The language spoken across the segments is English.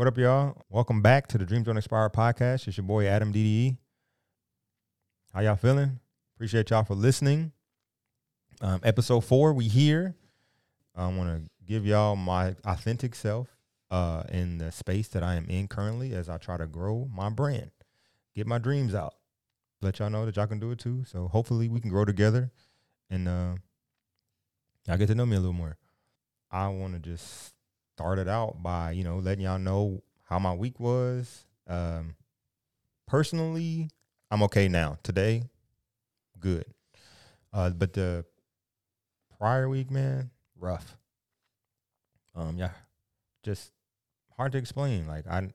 What up, y'all? Welcome back to the Dreams Don't Expire podcast. It's your boy Adam DDE. How y'all feeling? Appreciate y'all for listening. Um, episode four, we here. I want to give y'all my authentic self uh, in the space that I am in currently as I try to grow my brand, get my dreams out, let y'all know that y'all can do it too. So hopefully we can grow together and uh, y'all get to know me a little more. I want to just start it out by you know letting y'all know how my week was. Um, personally, I'm okay now. Today, good. Uh, but the prior week, man, rough. Um, yeah, just hard to explain. Like I,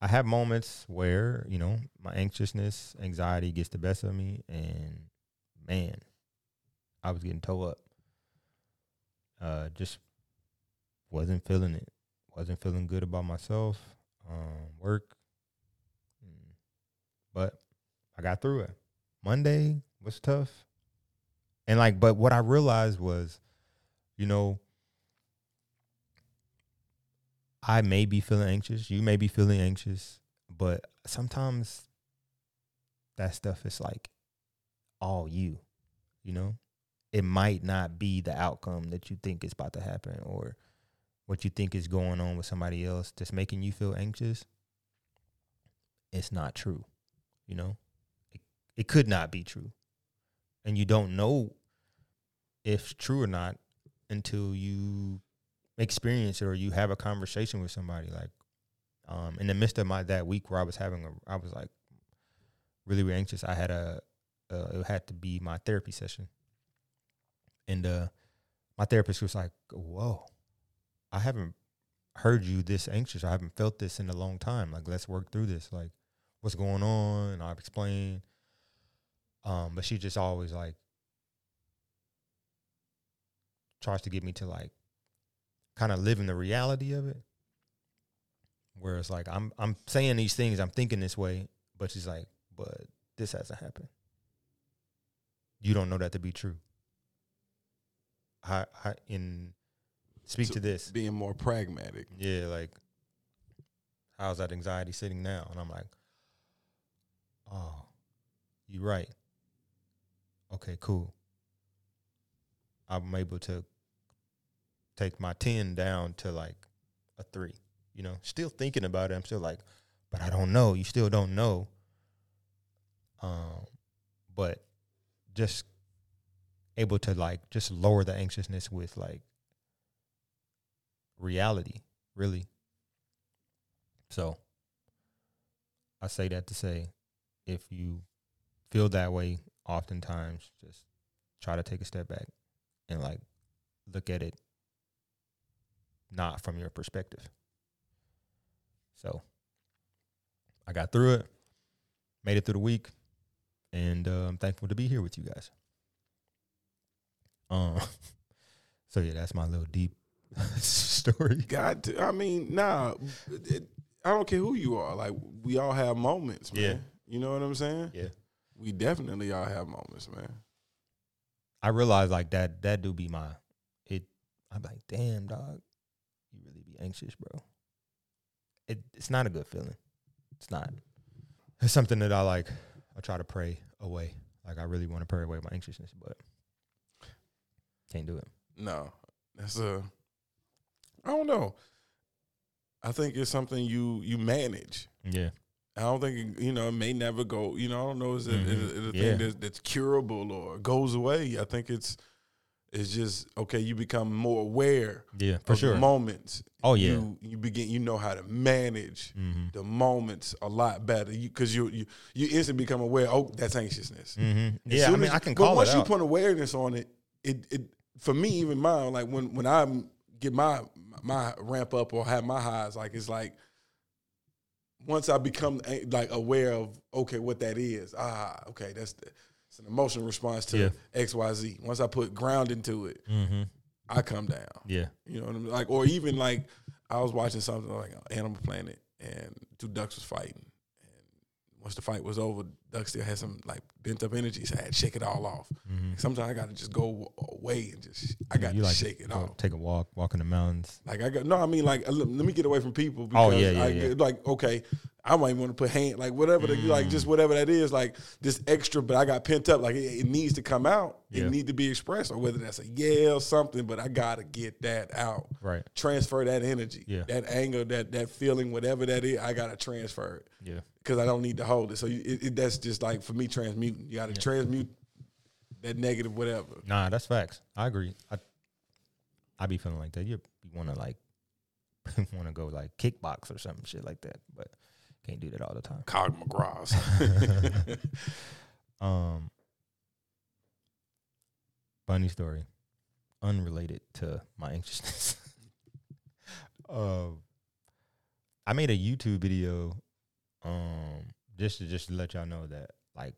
I have moments where you know my anxiousness, anxiety gets the best of me, and man, I was getting toe up. Uh, just wasn't feeling it. Wasn't feeling good about myself. Um, work. Mm. But I got through it. Monday was tough. And like, but what I realized was, you know, I may be feeling anxious. You may be feeling anxious, but sometimes that stuff is like all you, you know? It might not be the outcome that you think is about to happen or what you think is going on with somebody else that's making you feel anxious, it's not true. You know, it, it could not be true. And you don't know if it's true or not until you experience it or you have a conversation with somebody. Like, um, in the midst of my that week where I was having a, I was like really, really anxious. I had a, uh, it had to be my therapy session, and uh, my therapist was like, "Whoa, I haven't heard you this anxious. I haven't felt this in a long time. Like, let's work through this. Like, what's going on? And I've explained. Um, but she just always like tries to get me to like kind of live in the reality of it. Where it's like I'm I'm saying these things, I'm thinking this way, but she's like, but this hasn't happened. You don't know that to be true. I, I in Speak So to this. being more pragmatic. Yeah, like how's that anxiety sitting now? And I'm like, oh, you're right. Okay, cool. I'm able to take my 10 down to like a three, you know, still thinking about it. I'm still like, but I don't know. You still don't know. Um, but just able to like just lower the anxiousness with like reality, really. So I say that to say if you feel that way oftentimes just try to take a step back and like look at it not from your perspective. So I got through it, made it through the week, and uh, I'm thankful to be here with you guys. Um, so yeah, that's my little deep story. God, I mean, nah, it, I don't care who you are. Like we all have moments, man. Yeah. You know what I'm saying? Yeah. We definitely all have moments, man. I realized like that that do be my it I'm like, damn dog, you really be anxious, bro. It it's not a good feeling. It's not. It's something that I like I try to pray away. Like I really want to pray away my anxiousness, but can't do it. No, that's a. I don't know. I think it's something you you manage. Yeah. I don't think you know it may never go. You know, I don't know is it, Mhm. is it a Yeah. thing that's, that's curable or goes away. I think it's it's just okay. You become more aware Yeah, for of sure. the moments. Oh, yeah. you, you begin. You know how to manage mm-hmm. the moments a lot better. You because you you you instantly become aware. Oh, that's anxiousness. Mm-hmm. Yeah, I mean I can but call once it you out. put awareness on it, it it for me even mine like when when I get my my ramp up or have my highs like it's like once I become like aware of okay what that is ah okay that's the, it's an emotional response to Yeah. X Y Z. Once I put ground into it, mm-hmm. I come down. Yeah. You know what I mean? Like, or even like I was watching something like Animal Planet, and two ducks was fighting, once the fight was over, Duck still had some like bent up energy, so I had to shake it all off. Mhm. Sometimes I got to just go away and just I got you to like shake it off. Take a walk, walk in the mountains. Like I got no, I mean like let me get away from people. Oh, yeah, yeah, I, yeah. Like okay, I might want to put hand like whatever, the, like just Mm. whatever that is, like this extra. But I got pent up. Like it, it needs to come out. Yeah. It need to be expressed, or whether that's a yell or something. But I gotta get that out. Right. Transfer that energy, Yeah. that anger, that that feeling, whatever that is. I gotta transfer it Yeah. because I don't need to hold it. So you, it, it, that's just like for me transmuting. You got to transmute that negative whatever. Nah, that's facts. I agree. I I be feeling like that. You you want to like want to go like kickbox or some shit like that, but can't do that all the time. Cog McGraw's. Um, funny story, unrelated to my anxiousness. um, I made a YouTube video, um, just to just to let y'all know that like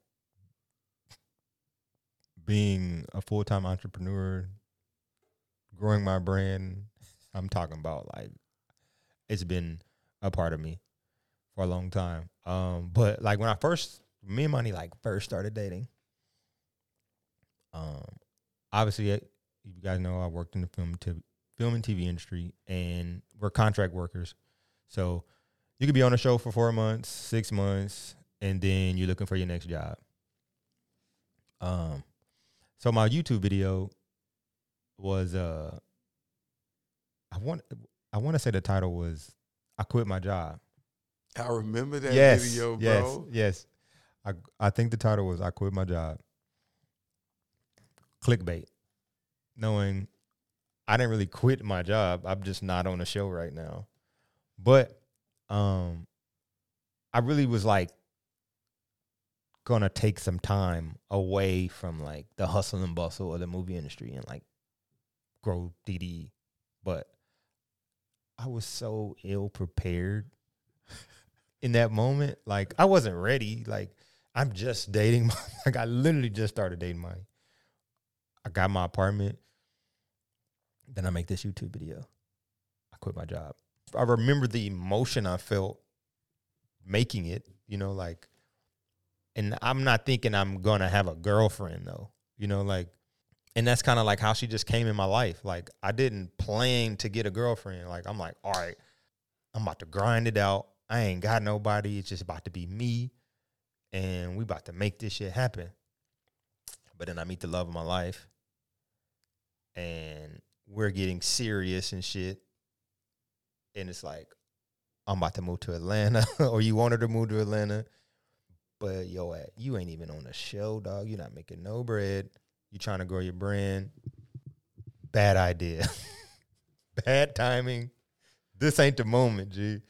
being a full time entrepreneur, growing my brand, I'm talking about like it's been a part of me for a long time. Um, but like when I first me and Money like first started dating, um, obviously uh, you guys know I worked in the film t- film and TV industry, and we're contract workers. So you could be on a show for four months, six months, and then you're looking for your next job. Um, so my YouTube video was uh, I want I want to say the title was I quit my job. I remember that yes, video, bro. yes. yes. I I think the title was I quit my job. Clickbait, knowing I didn't really quit my job. I'm just not on the show right now. But um, I really was like gonna take some time away from like the hustle and bustle of the movie industry and like grow DD. But I was so ill prepared in that moment. Like I wasn't ready. Like I'm just dating. My, like I literally just started dating my. I got my apartment. Then I make this YouTube video. I quit my job. I remember the emotion I felt making it. You know, like, and I'm not thinking I'm gonna have a girlfriend though. You know, like, and that's kind of like how she just came in my life. Like I didn't plan to get a girlfriend. Like I'm like, all right, I'm about to grind it out. I ain't got nobody. It's just about to be me. And we about to make this shit happen. But then I meet the love of my life. And we're getting serious and shit. And it's like, I'm about to move to Atlanta. or you wanted to move to Atlanta. But yo, you ain't even on the show, dog. You're not making no bread. You trying to grow your brand. Bad idea. Bad timing. This ain't the moment, G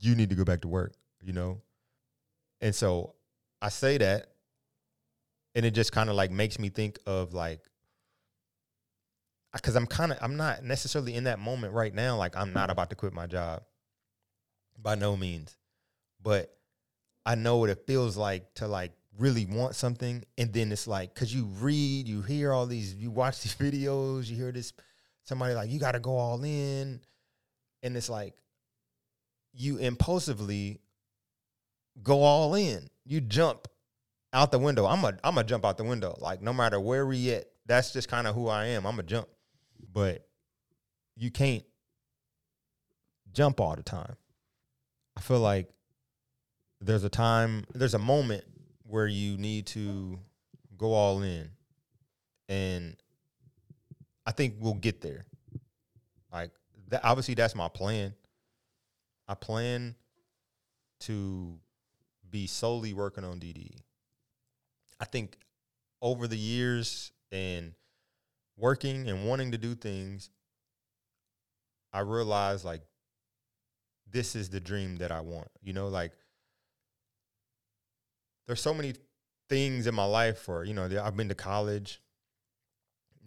you need to go back to work, you know? And so I say that, and it just kind of like makes me think of like, because I'm kind of, I'm not necessarily in that moment right now. Like, I'm not mm-hmm. about to quit my job by no means. But I know what it feels like to like really want something. And then it's like, because you read, you hear all these, you watch these videos, you hear this, somebody like, you got to go all in. And it's like, you impulsively go all in. You jump out the window. I'm a I'm a jump out the window. Like no matter where we at, that's just kind of who I am. I'm a jump. But you can't jump all the time. I feel like there's a time, there's a moment where you need to go all in. And I think we'll get there. Like that, obviously that's my plan. I plan to be solely working on DD. I think over the years and working and wanting to do things, I realized like this is the dream that I want. You know, like there's so many things in my life or, you know, I've been to college.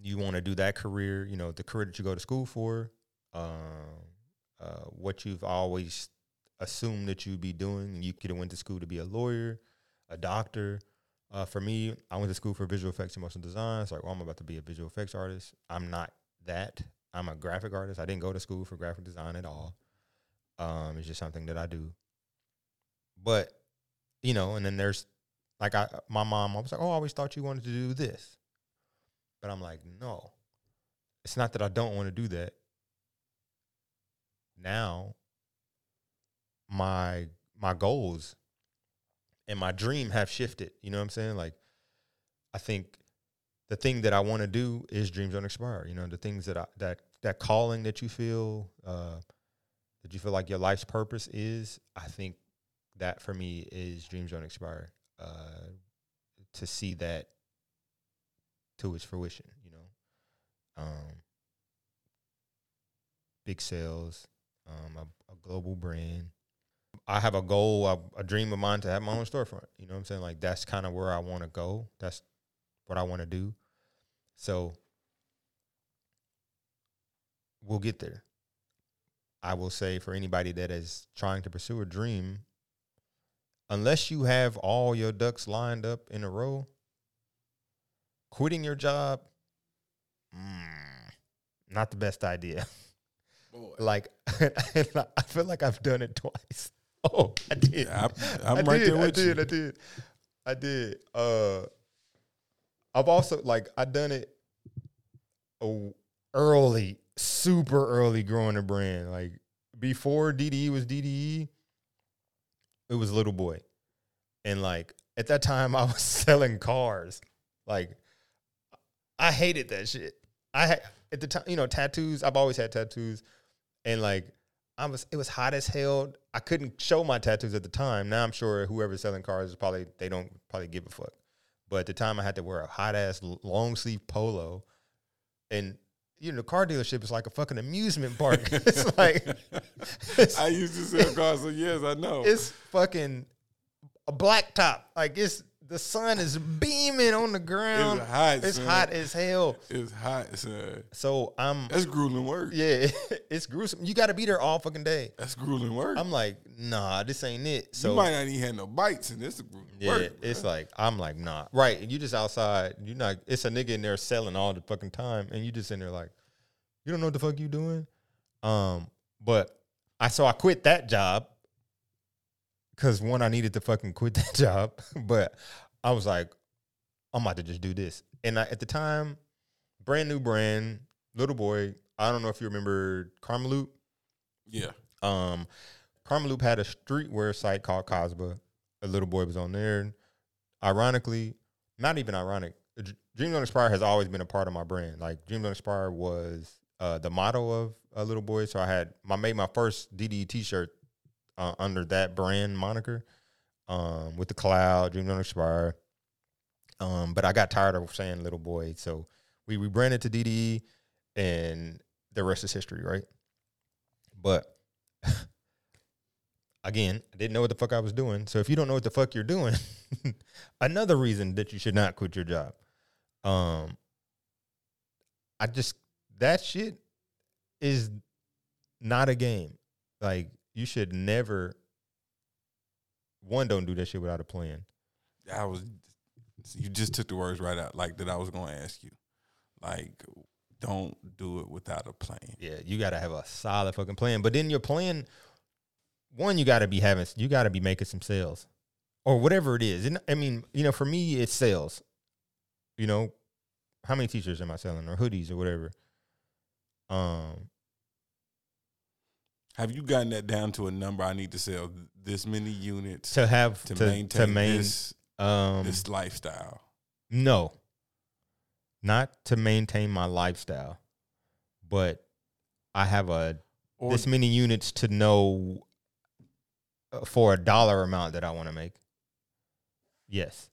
You want to do that career, you know, the career that you go to school for. Um, uh, what you've always assumed that you'd be doing. You could have went to school to be a lawyer, a doctor. Uh, for me, I went to school for visual effects and motion design. So like, well, I'm about to be a visual effects artist. I'm not that. I'm a graphic artist. I didn't go to school for graphic design at all. Um, it's just something that I do. But you know, and then there's like I my mom, I was like, oh, I always thought you wanted to do this, but I'm like, no, it's not that I don't want to do that. Now, my my goals and my dream have shifted. You know what I'm saying? Like, I think the thing that I want to do is dreams don't expire. You know, the things that I that that calling that you feel, uh, that you feel like your life's purpose is. I think that for me is dreams don't expire. Uh, to see that to its fruition, you know, um, big sales, um, a, a global brand. I have a goal, a, a dream of mine to have my own storefront. You know what I'm saying? Like that's kind of where I want to go. That's what I want to do. So we'll get there. I will say for anybody that is trying to pursue a dream, unless you have all your ducks lined up in a row, quitting your job, mm, not the best idea. Boy. like I feel like I've done it twice. Oh, I did. Yeah, I, I'm I right did, there with I did, you. I did. I did. Uh I've also like I done it early, super early growing a brand. Like before DDE was DDE, it was Little Boy. And like at that time I was selling cars. Like I hated that shit. I had at the time, you know, tattoos. I've always had tattoos, and like I was, it was hot as hell. I couldn't show my tattoos at the time. Now I'm sure whoever's selling cars is probably they don't probably give a fuck. But at the time, I had to wear a hot ass long sleeve polo, and you know, the car dealership is like a fucking amusement park. it's like it's, I used to sell cars for years. I know. it's fucking a black top. Like it's the sun is beaming on the ground. It's hot, It's son. hot as hell. It's hot, son. So I'm That's grueling work. yeah, it's gruesome. You got to be there all fucking day. That's grueling work. I'm like, nah, this ain't it. So you might not even have no bites, and this is grueling yeah, work. it's bruh. like I'm like, nah, right. And you just outside. You're not. It's a nigga in there selling all the fucking time, and you just in there like, you don't know what the fuck you doing. Um, but I so I quit that job because one, I needed to fucking quit that job, but I was like, I'm about to just do this. And I, at the time, brand new brand, little boy. I don't know if you remember Karmaloop. yeah. Um, Karmaloop had a streetwear site called Kazbah. A little boy was on there. Ironically, not even ironic. Dr- Dreams Don't Expire has always been a part of my brand. Like Dreams Don't Expire was uh, the motto of a little boy. So I had I made my first DD T-shirt uh, under that brand moniker um, with the cloud. Dream Don't Expire. Um, but I got tired of saying little boy, so we rebranded to DDE, and the rest is history, right? But again, I didn't know what the fuck I was doing. So if you don't know what the fuck you're doing, another reason that you should not quit your job. Um, I just that shit is not a game. Like you should never. One, don't do that shit without a plan. I was. You just took the words right out, like that. I was going to ask you, like, don't do it without a plan. Yeah, you got to have a solid fucking plan. But then your plan, one, you got to be having, you got to be making some sales, or whatever it is. And I mean, you know, for me, it's sales. You know, how many t-shirts am I selling, or hoodies, or whatever? Um, Have you gotten that down to a number? I need to sell this many units to have to, to, maintain to main, this um, this lifestyle. no, not to maintain my lifestyle, but I have a Or this many units to know uh, for a dollar amount that I want to make. Yes.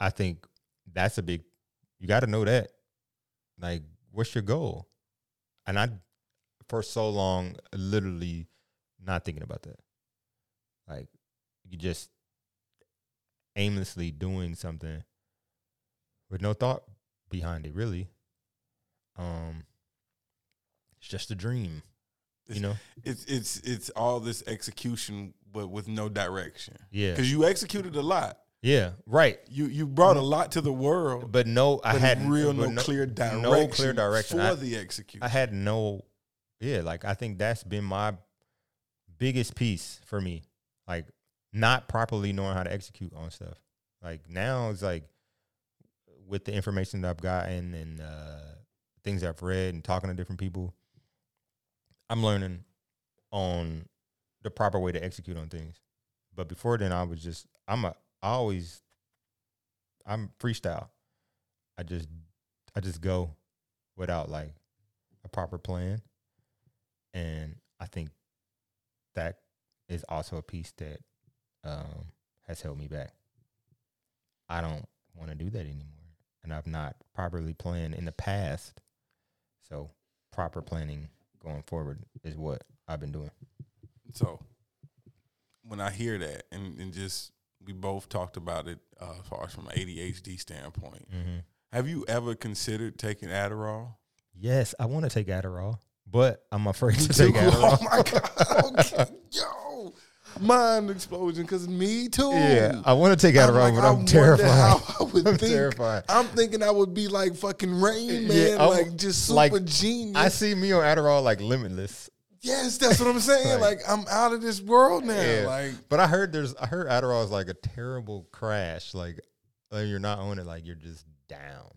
I think that's a big you got to know that. Like what's your goal? And I for so long literally not thinking about that. Like you just aimlessly doing something with no thought behind it really. Um it's just a dream. You know? it's it's it's all this execution, but with no direction. Yeah. Because you executed a lot. Yeah, right. You you brought a lot to the world, But no, I but had real but no, clear direction. no clear direction. for I- the execution. I had no, yeah, like I think that's been my biggest piece for me. Like not properly knowing how to execute on stuff. Like now it's like with the information that I've gotten and uh, things I've read and talking to different people, I'm learning on the proper way to execute on things. But before then, I was just I'm a I always I'm freestyle. I just I just go without like a proper plan, and I think that is also a piece that um, has held me back. I don't want to do that anymore, and I've not properly planned in the past. So proper planning going forward is what I've been doing. So when I hear that, and, and just we both talked about it uh, as far as from an ADHD standpoint. Mm-hmm. Have you ever considered taking Adderall? Yes, I want to take Adderall, but I'm afraid to take Adderall. Oh my god, okay. yo, mind explosion. Because me too. Yeah, I want to take Adderall, like, but I'm terrified. I would I'm think. terrified. I'm thinking I would be like fucking Rain Man, Yeah, I'm- like just super like, genius. I see me on Adderall like limitless. yes, that's what I'm saying. Like- like I'm out of this world now. Yeah. Like But I heard there's I heard Adderall is like a terrible crash. Like when you're not on it, like you're just down.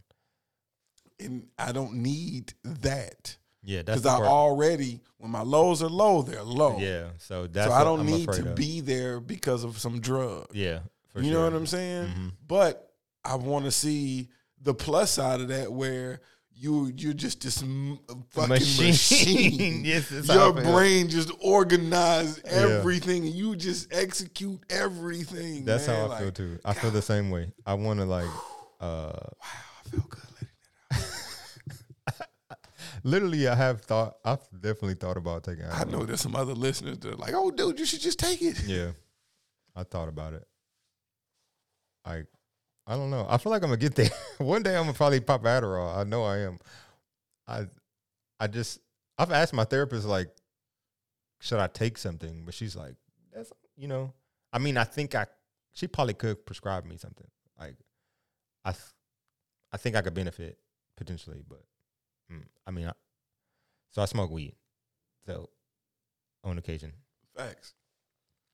and I don't need that Yeah, that's because I part. already when my lows are low, they're low. Yeah, so that's so I don't I'm need to of. be there because of some drug. Yeah, you sure. know what I'm saying? Mhm. But I want to see the plus side of that where you you're just this m- fucking Machine. machine. Yes, Your brain just organize everything and you just execute everything. That's man. how I Like, feel too. I feel the same way. I want to like, uh, Wow, I feel good. Literally, I have thought. I've definitely thought about taking. I know there's some other listeners that are like, "Oh, dude, you should just take it." Yeah, I thought about it. I, I don't know. I feel like I'm gonna get there. One day I'm gonna probably pop Adderall. I know I am. I, I just I've asked my therapist like, should I take something? But she's like, that's you know. I mean, I think I she probably could prescribe me something. Like, I, th- I think I could benefit potentially, but I mean, I, so I smoke weed, so on occasion. Facts.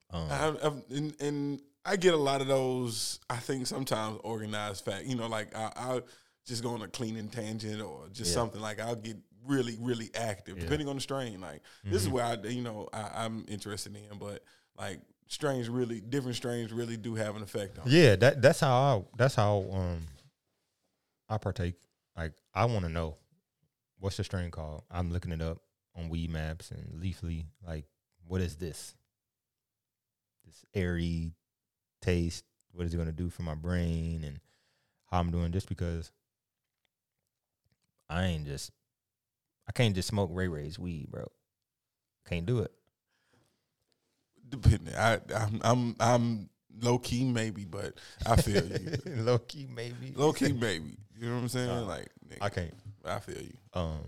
Um, I, I've, and, and I get a lot of those. I think sometimes organized fact. You know, like I, I'll just go on a cleaning tangent or just Yeah. something like I'll get really, really active Yeah. depending on the strain. Like this is Mhm. where I, you know, I, I'm interested in. But like strains, really different strains really do have an effect on. Yeah, that that's how I that's how um I partake. Like I want to know what's the strain called. I'm looking it up on Weedmaps and Leafly. Like, what is this? This airy taste. What is it going to do for my brain and how I'm doing? Just because I ain't just I can't just smoke Ray Ray's weed, bro. Can't do it. Depending, I, I'm, I'm, I'm low key maybe, but I feel you. Low key, maybe. low key maybe. You know what I'm saying? Uh, like nigga, I can't. I feel you. Um,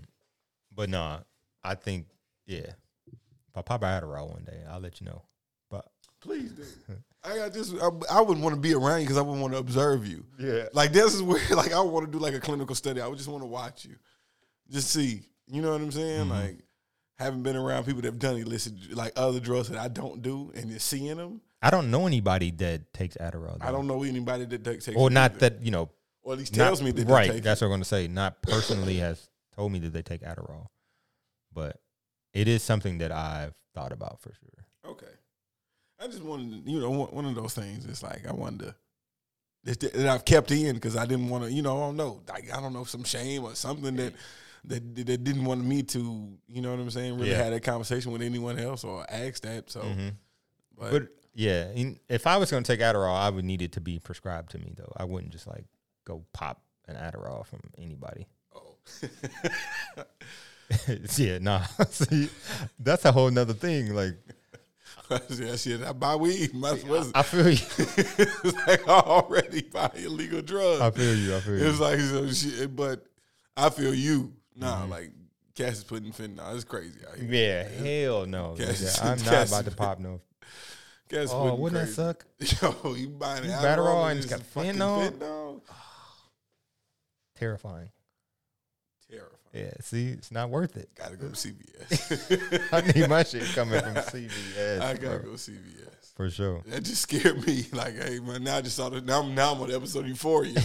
but nah, I think yeah. If I pop Adderall one day, I'll let you know. But Please do. I got this. I, I wouldn't want to be around you because I wouldn't want to observe you. yeah, Like this is where like I want to do like a clinical study. I would just want to watch you, just see. You know what I'm saying? Mhm. Like having been around people that have done illicit like other drugs that I don't do, and just seeing them. I don't know anybody that takes Adderall. I don't know anybody that takes. or not either. that you know. Or at least not- tells me that right. take That's it. what I'm going to say. Not personally has told me that they take Adderall, but it is something that I've thought about for sure. Okay. I just wanted, to, you know, one of those things. It's like I wanted to. That I've kept in because I didn't want to, you know, I don't know, like I don't know, some shame or something that that that didn't want me to, you know what I'm saying, really Yeah. have that conversation with anyone else or ask that. So, Mhm. but, But yeah, in, if I was going to take Adderall, I would need it to be prescribed to me though. I wouldn't just like go pop an Adderall from anybody. oh. yeah, nah. See, that's a whole nother thing. Like, yeah, shit, I buy weed. Might as well. I feel you. it's like I already buy illegal drugs. I feel you. I feel you. It's like so shit, but I feel you. Nah, Mhm. like Cass is putting fentanyl. It's crazy out here. yeah, hell no. Cass- nigga. I'm not Cass- about to pop no. Cass Oh, wouldn't crazy. that suck? Yo, you buying You it Adderall Adderall and it's got fucking fentanyl? fentanyl? Terrifying. Terrifying. Yeah, see, it's not worth it. Gotta go to CVS. I need my shit coming from CVS. I gotta bro. go CVS. for sure. That just scared me. Like, hey man, now I just saw the now I'm now I'm on episode Euphoria.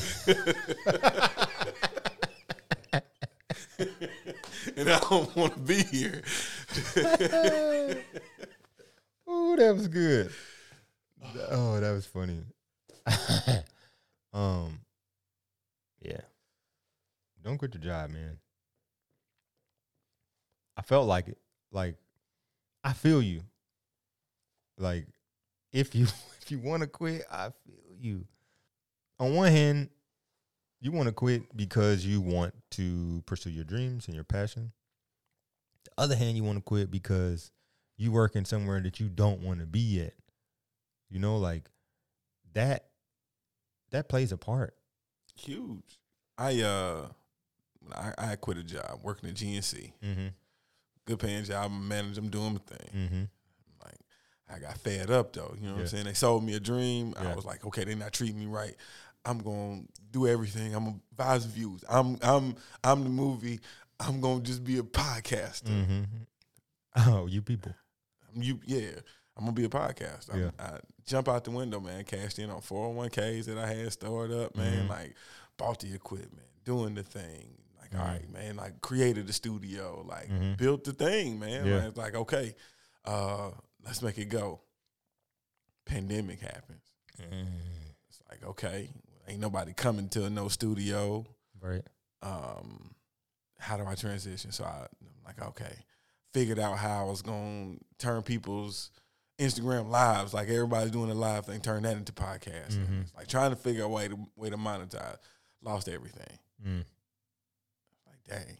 and I don't want to be here. Oh, that was good. Oh, that was funny. um, yeah. Don't quit your job, man. I felt like it. Like, I feel you. Like, if you if you want to quit, I feel you. On one hand, you want to quit because you want to pursue your dreams and your passion. The other hand, you want to quit because you working somewhere that you don't want to be at. You know, like that that plays a part. Huge. I uh I, I quit a job working at GNC. Mm-hmm. Good paying job, I'm manager, I'm doing my thing. Mm-hmm. Like I got fed up though. You know what Yeah. I'm saying? They sold me a dream. Yeah. I was like, okay, they're not treating me right. I'm gonna do everything. I'm gonna advise views. I'm I'm I'm the movie. I'm gonna just be a podcaster. Mm-hmm. Oh, you people. You yeah. I'm gonna be a podcaster. Yeah. I jump out the window, man. Cashed in on 401ks that I had stored up, man. Mhm. Like bought the equipment, doing the thing. Like, all right, man. Like created the studio, like Mhm. built the thing, man. Yeah. Like, it's like okay, uh, let's make it go. Pandemic happens. It's like okay, ain't nobody coming to no studio. Right. Um, how do I transition? So I, I'm like, okay, figured out how I was gonna turn people's Instagram lives, like everybody's doing a live thing, turn that into podcast. Mhm. Like trying to figure a way to way to monetize. Lost everything. Mm. Dang,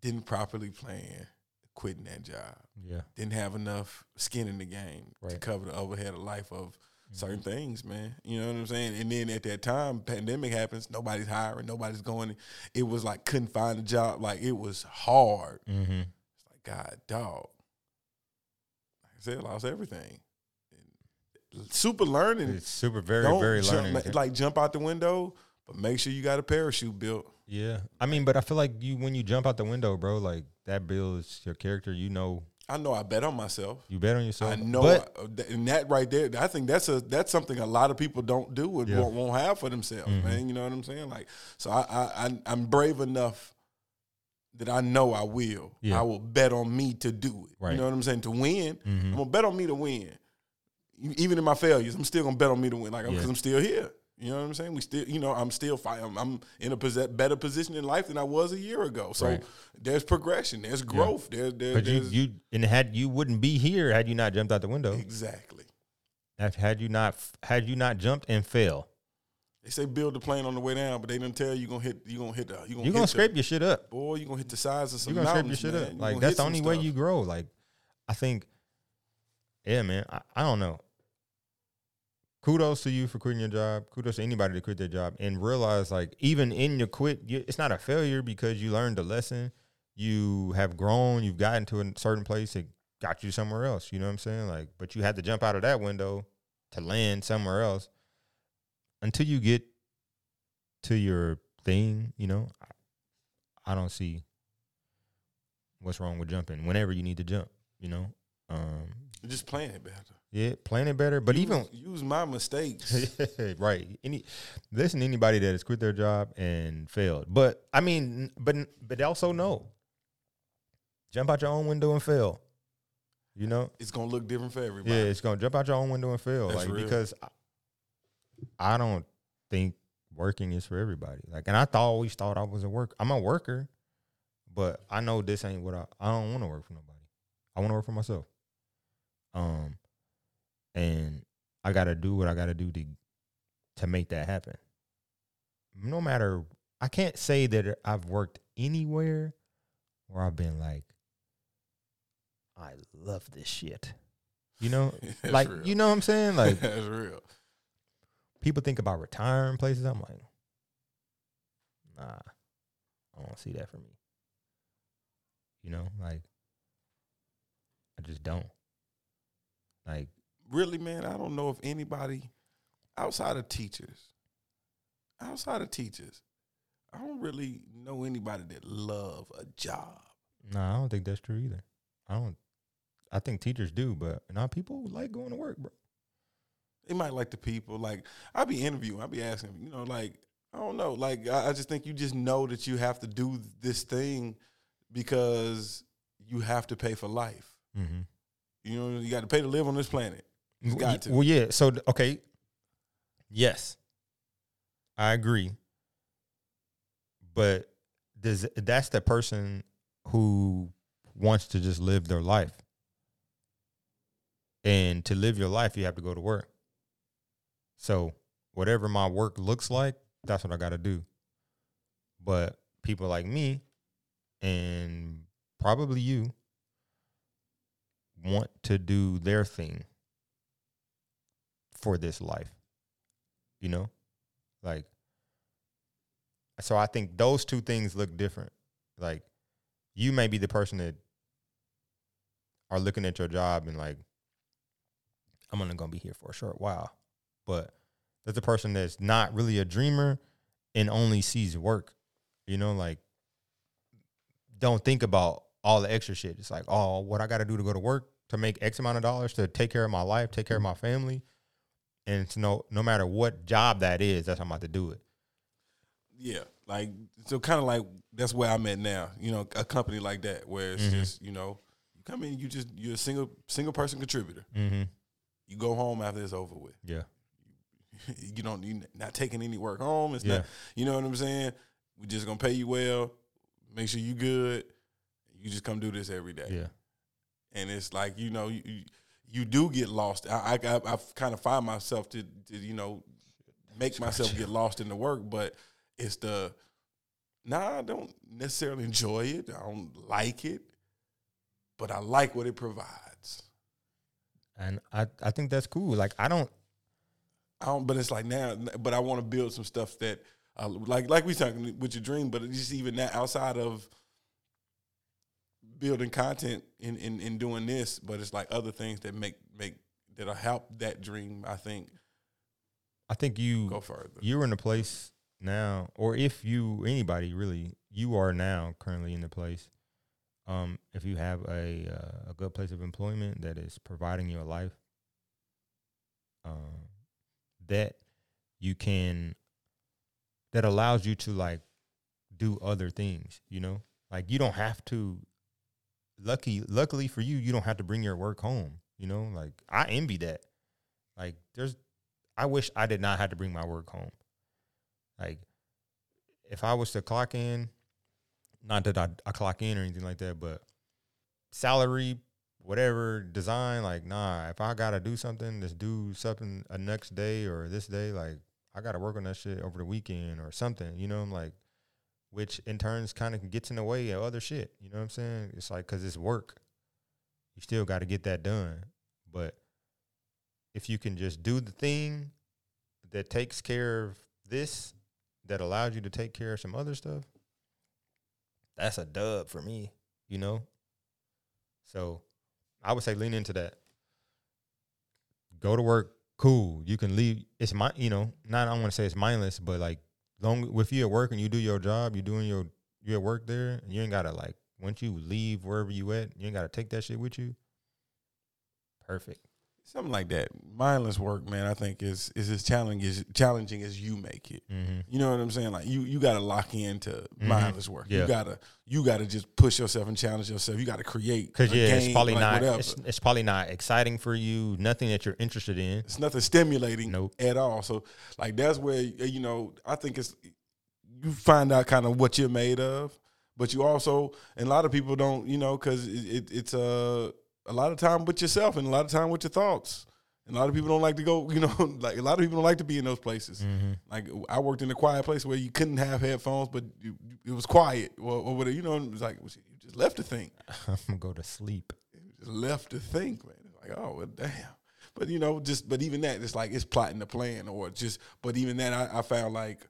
didn't properly plan quitting that job. Yeah. Didn't have enough skin in the game to cover the overhead of life of certain things, man. You know what I'm saying? And then at that time, pandemic happens, nobody's hiring, nobody's going. It was like couldn't find a job. Like it was hard. Mm-hmm. It's like God, dog. Like I said, lost everything. Super learning. It's super very very jump, learning. like, like jump out the window, but make sure you got a parachute built. yeah. I mean, but I feel like you when you jump out the window, bro, like that builds your character. You know, I know I bet on myself. you bet on yourself. I know, But I- and that right there, I think that's a that's something a lot of people don't do and Yeah. won't, won't have for themselves, Mhm. man. You know what I'm saying? Like, so I, I, I I'm brave enough that I know I will. Yeah. I will bet on me to do it. Right. You know what I'm saying? To win, Mhm. I'm gonna bet on me to win. Even in my failures, I'm still gonna bet on me to win, like because Yeah. I'm still here. You know what I'm saying? We still, you know, I'm still fighting. I'm, I'm in a possess- better position in life than I was a year ago. So Right. there's progression, there's growth, there, there, but you there's you and had you wouldn't be here had you not jumped out the window. exactly. Had, you not had you not jumped and fell, They say build the plane on the way down, but they didn't tell you you're gonna hit you gonna hit the you gonna, you're gonna scrape your shit up. boy You are gonna hit the size of some You're gonna scrape your mountains, shit man. up. Like that's the only way stuff. you grow. Like I think, yeah, man. I, I don't know. Kudos to you for quitting your job. Kudos to anybody that quit their job and realize like even in your quit, you, it's not a failure because you learned a lesson. You have grown. You've gotten to a certain place. It got you somewhere else. You know what I'm saying? Like, but you had to jump out of that window to land somewhere else until you get to your thing. You know, I, I don't see what's wrong with jumping whenever you need to jump. You know, um, just playing it better. Yeah, playing it better. But use, even use my mistakes. right, any listen to anybody that has quit their job and failed. But I mean, but but also know, jump out your own window and fail. You know, it's gonna look different for everybody. yeah, it's gonna jump out your own window and fail. That's like real. because I, I don't think working is for everybody. Like, and I thought always thought I was a work. I'm a worker, but I know this ain't what I. I don't want to work for nobody. I want to work for myself. Um, and I got to do what I got to do to to make that happen. No matter, I can't say that I've worked anywhere where I've been like, I love this shit. You know, like real. you know what I'm saying? Like that's real. people think about retiring places. I'm like, nah, I don't see that for me. You know, like I just don't. Like, Really, man, I don't know if anybody outside of teachers, outside of teachers, I don't really know anybody that love a job. nah, I don't think that's true either. I don't. I think teachers do, but not people like going to work, bro. They might like the people. Like I'd be interviewing, I'd be asking, you know, like I don't know, like I, I just think you just know that you have to do this thing because you have to pay for life. Mm-hmm. You know, you got to pay to live on this planet. You got to. Well, yeah. So okay, yes, I agree. But does that's the person who wants to just live their life, and to live your life, you have to go to work. So whatever my work looks like, that's what I got to do. But people like me, and probably you, want to do their thing for this life. You know? Like so I think those two things look different. Like you may be the person that are looking at your job and like I'm only to be here for a short while. But there's a person that's not really a dreamer and only sees work. You know, like don't think about all the extra shit. It's like, oh, what I got to do to go to work to make X amount of dollars to take care of my life, take care of my family, and it's no no matter what job that is, that's how I'm about to do it. Yeah, like so, kind of like that's where I'm at now. You know, a company like that where it's Mhm. just you know, you come in, you just you're a single single person contributor. Mm-hmm. You go home after it's over with. Yeah. you don't you not taking any work home. It's Yeah. not. You know what I'm saying? We're just gonna pay you well. Make sure you good. You just come do this every day. Yeah. and it's like you know you you, you do get lost. I I, I kind of find myself to, to you know make myself get lost in the work, but it's the nah. I don't necessarily enjoy it. I don't like it, but I like what it provides. And I, I think that's cool. Like I don't I don't, but it's like now, but I want to build some stuff that, uh, like, like we talking with your dream, but just even that outside of building content and in, in, doing this, but it's like other things that make make that'll help that dream. I think I think you go further. you're in a place now, or if you anybody really, you are now currently in the place. Um, if you have a uh, a good place of employment that is providing you a life, um, that you can, that allows you to like do other things. You know, like you don't have to. Lucky, luckily for you, you don't have to bring your work home. You know, like I envy that. Like there's I wish I did not have to bring my work home. Like, if I was to clock in, not that I, I clock in or anything like that, but salary, whatever, design, like, nah, if I got to do something, just do something a next day or this day, like, I got to work on that shit over the weekend or something, you know, I'm like, which in turns kind of gets in the way of other shit. You know what I'm saying? It's like, cause it's work. You still got to get that done. But if you can just do the thing that takes care of this, that allows you to take care of some other stuff, that's a dub for me, you know? So I would say lean into that. Go to work, cool. You can leave. It's my, you know, not I want to say it's mindless, but like long if you at work and you do your job, you're doing your you at work there, and you ain't gotta like once you leave wherever you at, you ain't gotta take that shit with you. Perfect. Something like that. Mindless work, man. I think is is as challenging as challenging as you make it. Mm-hmm. You know what I'm saying? Like you, you got to lock into mindless work. Yeah. You gotta, you gotta just push yourself and challenge yourself. You got to create. Because a yeah, it's probably like, not. It's, it's probably not exciting for you. Nothing that you're interested in. It's nothing stimulating Nope. at all. So like that's where you know I think it's you find out kind of what you're made of, but you also and a lot of people don't you know because it, it, it's uh, a lot of time with yourself and a lot of time with your thoughts. And a lot of people don't like to go, you know, like a lot of people don't like to be in those places. Mm-hmm. Like I worked in a quiet place where you couldn't have headphones, but you, it was quiet or, or whatever. You know, it was like you just left to think. I'm gonna go to sleep. Just left to think, man. Like, oh well, damn. But you know, just but even that, it's like it's plotting the plan, or just. But even that, I, I found like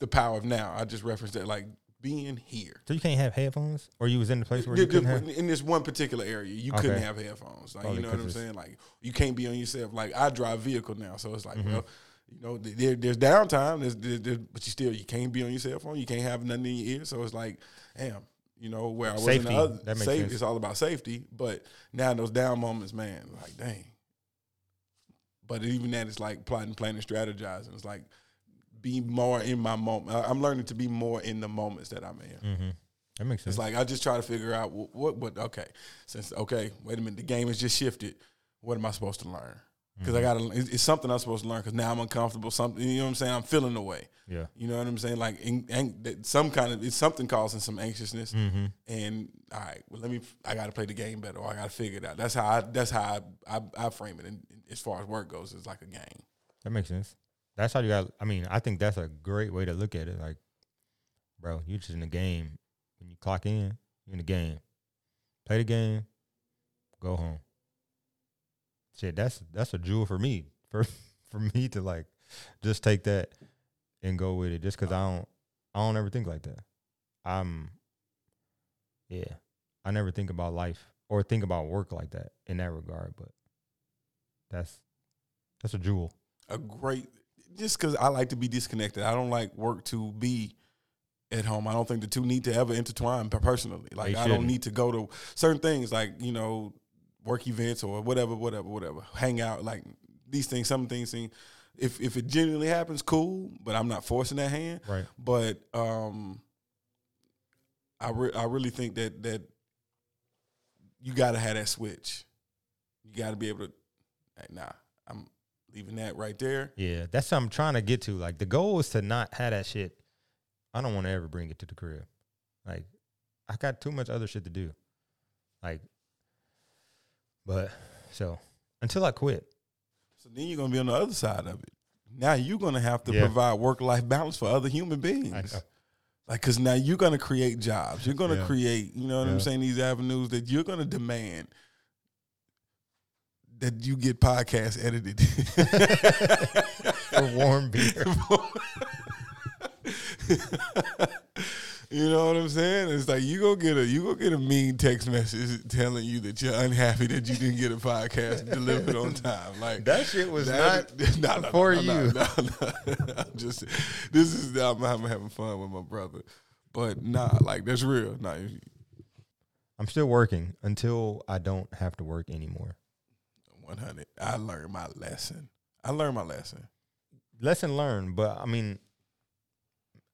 the power of now. I just referenced that, like being here. So you can't have headphones, or you was in the place where you couldn't have. in this one particular area, you couldn't have headphones. Like Probably you know what I'm saying? Like you can't be on yourself. Like I drive vehicle now, so it's like, Mhm. well, you know, there, there's downtime. There's, there, but you still you can't be on your cell phone. You can't have nothing in your ear. So it's like, damn, you know, where I was Safety. in the other That makes safety. sense. It's all about safety. But now in those down moments, man, like dang. But even that is like plotting, planning, strategizing. It's like be more in my moment. I- I'm learning to be more in the moments that I'm in. Mm-hmm. That makes sense. It's like I just try to figure out what, what, what. Okay, since okay, wait a minute, the game has just shifted. What am I supposed to learn? Because I got to. It's, it's something I'm supposed to learn. Because now I'm uncomfortable. Something you know what I'm saying. I'm feeling the way. yeah. You know what I'm saying? Like in, that some kind of it's something causing some anxiousness. Mm-hmm. And all right, well, let me. I got to play the game better, or I got to figure it out. That's how I. That's how I. I, I frame it. And as far as work goes, it's like a game. That makes sense. That's how you got. I mean, I think that's a great way to look at it. Like, bro, you're just in the game. When you clock in, you're in the game. Play the game. Go home. Shit, that's that's a jewel for me. For for me to like just take that and go with it. Just because I don't I don't ever think like that. I'm yeah. I never think about life or think about work like that in that regard. But that's that's a jewel. a great just because I like to be disconnected. I don't like work to be at home. I don't think the two need to ever intertwine personally. Like I don't need to go to certain things like, you know, work events or whatever, whatever, whatever. Hang out, like these things, some things seem if if it genuinely happens, cool, but I'm not forcing that hand. Right. But um I re- I really think that that you gotta have that switch. You gotta be able to hey, nah, I'm leaving that right there. Yeah, that's what I'm trying to get to. Like the goal is to not have that shit. I don't want to ever bring it to the crib. Like I got too much other shit to do. Like, but so until I quit, So then you're gonna be on the other side of it. Now you're gonna have to Yeah. provide work life balance for other human beings. Like, cause now you're gonna create jobs. You're gonna Yeah. create, you know what Yeah. I'm saying? These avenues that you're gonna demand that you get podcast edited for warm beer. you know what I'm saying? It's like you go get a you go get a mean text message telling you that you're unhappy that you didn't get a podcast delivered on time. Like That shit was that- not no, no, for you. No, no, I'm just this is I'm, I'm having fun with my brother, but nah, like that's real. Nah, I'm still working until I don't have to work anymore. 100. I learned my lesson. I learned my lesson. Lesson learned, but I mean,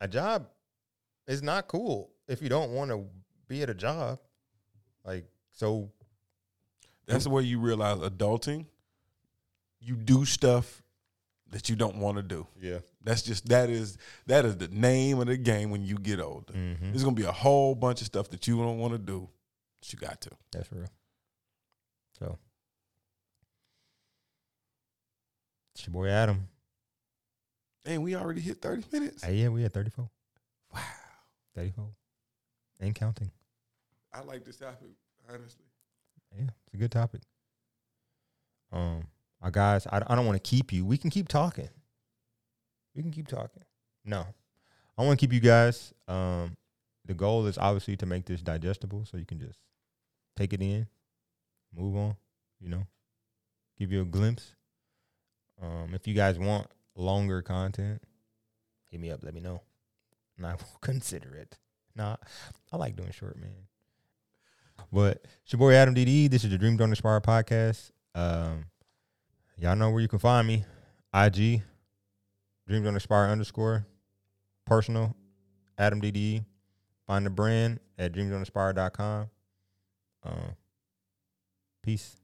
a job is not cool if you don't want to be at a job. Like, so That's where you realize adulting. You do stuff that you don't want to do. yeah, That's just that is that is the name of the game when you get older. mm-hmm. There's gonna be a whole bunch of stuff that you don't want to do. But you got to. that's real. So, it's your boy Adam. And we already hit 30 minutes. Hey, yeah, we had 34. Wow. 34. And counting. I like this topic, honestly. Yeah, it's a good topic. Um, our guys, I, I don't want to keep you. We can keep talking. We can keep talking. No, I want to keep you guys. Um, the goal is obviously to make this digestible, so you can just take it in, move on. You know, give you a glimpse. Um, if you guys want longer content, hit me up. Let me know, and I will consider it. Nah, I like doing short, man. But it's your boy Adam DD. This is the Dreams Don't Expire podcast. Um, y'all know where you can find me. IG, Dreams Don't Expire underscore, personal, Adam DD. Find the brand at dreamsdontexpire.com. Um, peace.